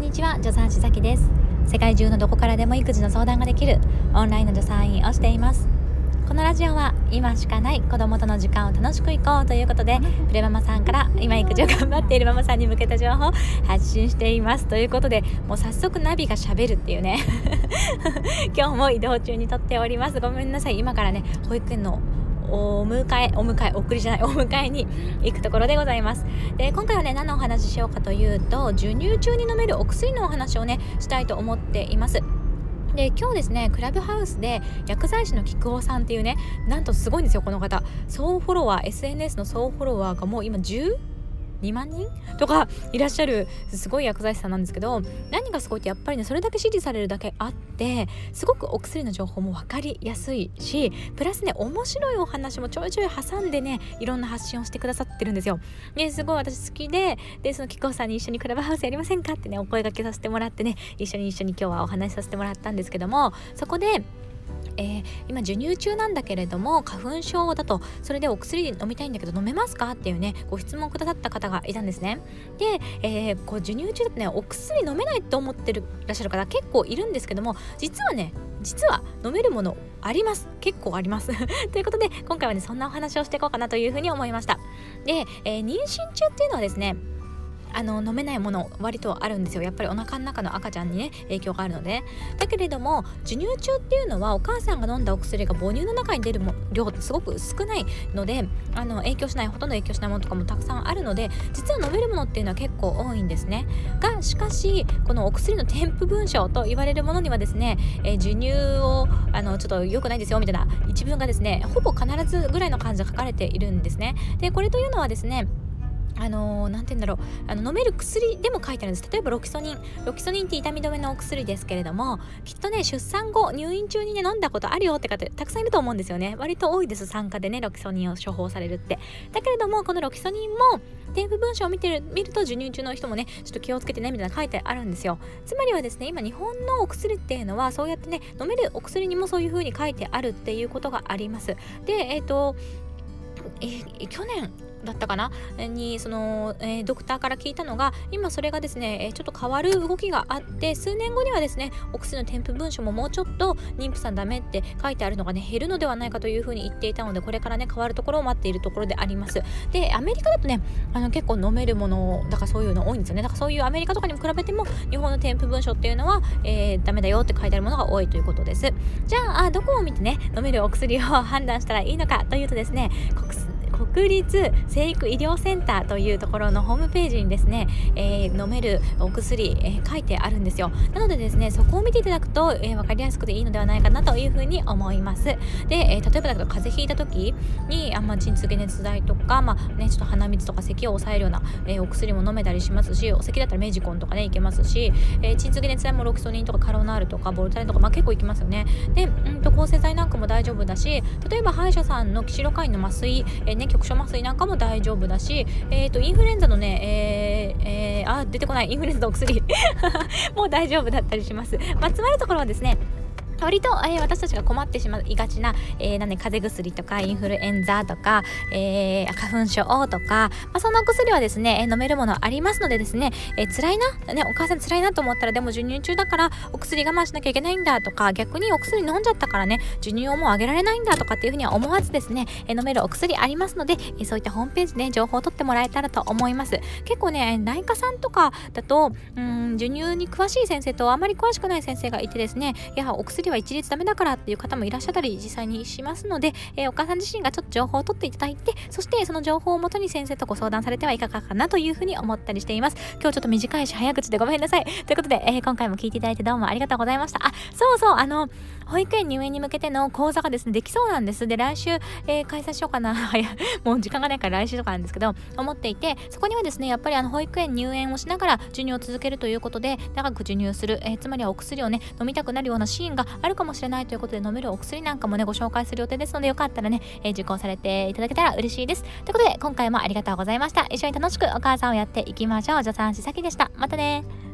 んにちは助産師崎です。世界中のどこからでも育児の相談ができるオンラインの助産院をしています。このラジオは今しかない子供との時間を楽しくいこうということでプレママさんから今育児を頑張っているママさんに向けた情報を発信しています。ということでもう早速ナビがしゃべるっていうね。今日も移動中に撮っております。ごめんなさい。今からね保育園のお迎えお迎え送りじゃないお迎えに行くところでございます。で今回はね何のお話ししようかというと授乳中に飲めるお薬のお話をねしたいと思っています。で今日ですねクラブハウスで薬剤師の菊尾さんっていうねなんとすごいんですよこの方。総フォロワー SNS の総フォロワーがもう今10 2万人？とかいらっしゃるすごい薬剤師さんなんですけど何がすごいってやっぱりねそれだけ支持されるだけあってすごくお薬の情報も分かりやすいしプラスね面白いお話もちょいちょい挟んでねいろんな発信をしてくださってるんですよ。ですごい私好きででその紀子さんに一緒にクラブハウスやりませんかってねお声がけさせてもらってね一緒に一緒に今日はお話しさせてもらったんですけどもそこでえー、今授乳中なんだけれども花粉症だとそれでお薬飲みたいんだけど飲めますか？っていうねご質問くださった方がいたんですね。で、えー、こう授乳中だとねお薬飲めないと思ってるらっしゃる方結構いるんですけども実はね実は飲めるものあります。結構あります。ということで今回はねそんなお話をしていこうかなというふうに思いました。で、えー、妊娠中っていうのはですねあの飲めないもの割とあるんですよ。やっぱりお腹の中の赤ちゃんにね影響があるので。だけれども授乳中っていうのはお母さんが飲んだお薬が母乳の中に出る量ってすごく少ないのであの影響しないほとんど影響しないものとかもたくさんあるので実は飲めるものっていうのは結構多いんですね。がしかしこのお薬の添付文書と言われるものにはですね、えー、授乳をあのちょっと良くないですよみたいな一文がですねほぼ必ずぐらいの感じで書かれているんですね。でこれというのはですねあのー、て言うんだろう。あの飲める薬でも書いてあるんです。例えばロキソニン。ロキソニンって痛み止めのお薬ですけれどもきっとね出産後入院中にね飲んだことあるよって方たくさんいると思うんですよね。割と多いです。産科でねロキソニンを処方されるって。だけれどもこのロキソニンも添付文書を見てる見ると授乳中の人もねちょっと気をつけてねみたいな書いてあるんですよ。つまりはですね今日本のお薬っていうのはそうやってね飲めるお薬にもそういう風に書いてあるっていうことがあります。でえっ、ー、とえ去年だったかな？にその、えー、ドクターから聞いたのが今それがですね、え、ちょっと変わる動きがあって数年後にはですねお薬の添付文書ももうちょっと妊婦さんダメって書いてあるのがね減るのではないかというふうに言っていたのでこれからね変わるところを待っているところであります。でアメリカだとねあの結構飲めるものだからそういうの多いんですよね。だからそういうアメリカとかにも比べても日本の添付文書っていうのは、えー、ダメだよって書いてあるものが多いということです。じゃあどこを見てね飲めるお薬を判断したらいいのかというとですね国国立生育医療センターというところのホームページにですね、えー、飲めるお薬、えー、書いてあるんですよ。なのでですねそこを見ていただくと、えー、分かりやすくていいのではないかなというふうに思います。で、えー、例えばだけど風邪ひいた時にあ、まあ、鎮痛解熱剤とか、まあね、ちょっと鼻水とか咳を抑えるような、えー、お薬も飲めたりしますしお咳だったらメジコンとかねいけますし、えー、鎮痛解熱剤もロキソニンとかカロナールとかボルタリンとか、まあ、結構いきますよね。で、うんと抗生剤なんかも大丈夫だし例えば歯医者さんのキシロカインの麻酔、えーね、局所麻酔なんかも大丈夫だし、えーと、インフルエンザのね、えーえー、あ出てこないインフルエンザのお薬 もう大丈夫だったりします。まあ、つまるところはですね割と、えー、私たちが困ってしまいがちな、えー、なんで風邪薬とかインフルエンザとか、えー、花粉症とか、まあ、その薬はですね、え飲めるものありますのでですね、え辛いな、ね、お母さん辛いなと思ったらでも授乳中だからお薬我慢しなきゃいけないんだとか逆にお薬飲んじゃったからね授乳をもうあげられないんだとかっていうふうには思わずですね、え飲めるお薬ありますので、えそういったホームページで情報を取ってもらえたらと思います。結構ね内科さんとかだとうん授乳に詳しい先生とあまり詳しくない先生がいてですねいやお薬は一律ダメだからっていう方もいらっしゃったり実際にしますので、えー、お母さん自身がちょっと情報を取っていただいてそしてその情報をもとに先生とご相談されてはいかがかなというふうに思ったりしています。今日ちょっと短いし早口でごめんなさい。ということで、えー、今回も聞いていただいてどうもありがとうございました。あそうそうあの保育園入園に向けての講座がですねできそうなんです。で来週、えー、開催しようかな。もう時間がないから来週とかなんですけど思っていてそこにはですねやっぱりあの保育園入園をしながら授乳を続けるということで長く授乳する、えー、つまりはお薬をね飲みたくなるようなシーンがあるかもしれないということで飲めるお薬なんかもねご紹介する予定ですのでよかったらね、えー、受講されていただけたら嬉しいです。ということで今回もありがとうございました。一緒に楽しくお母さんをやっていきましょう。助産師さきでした。またね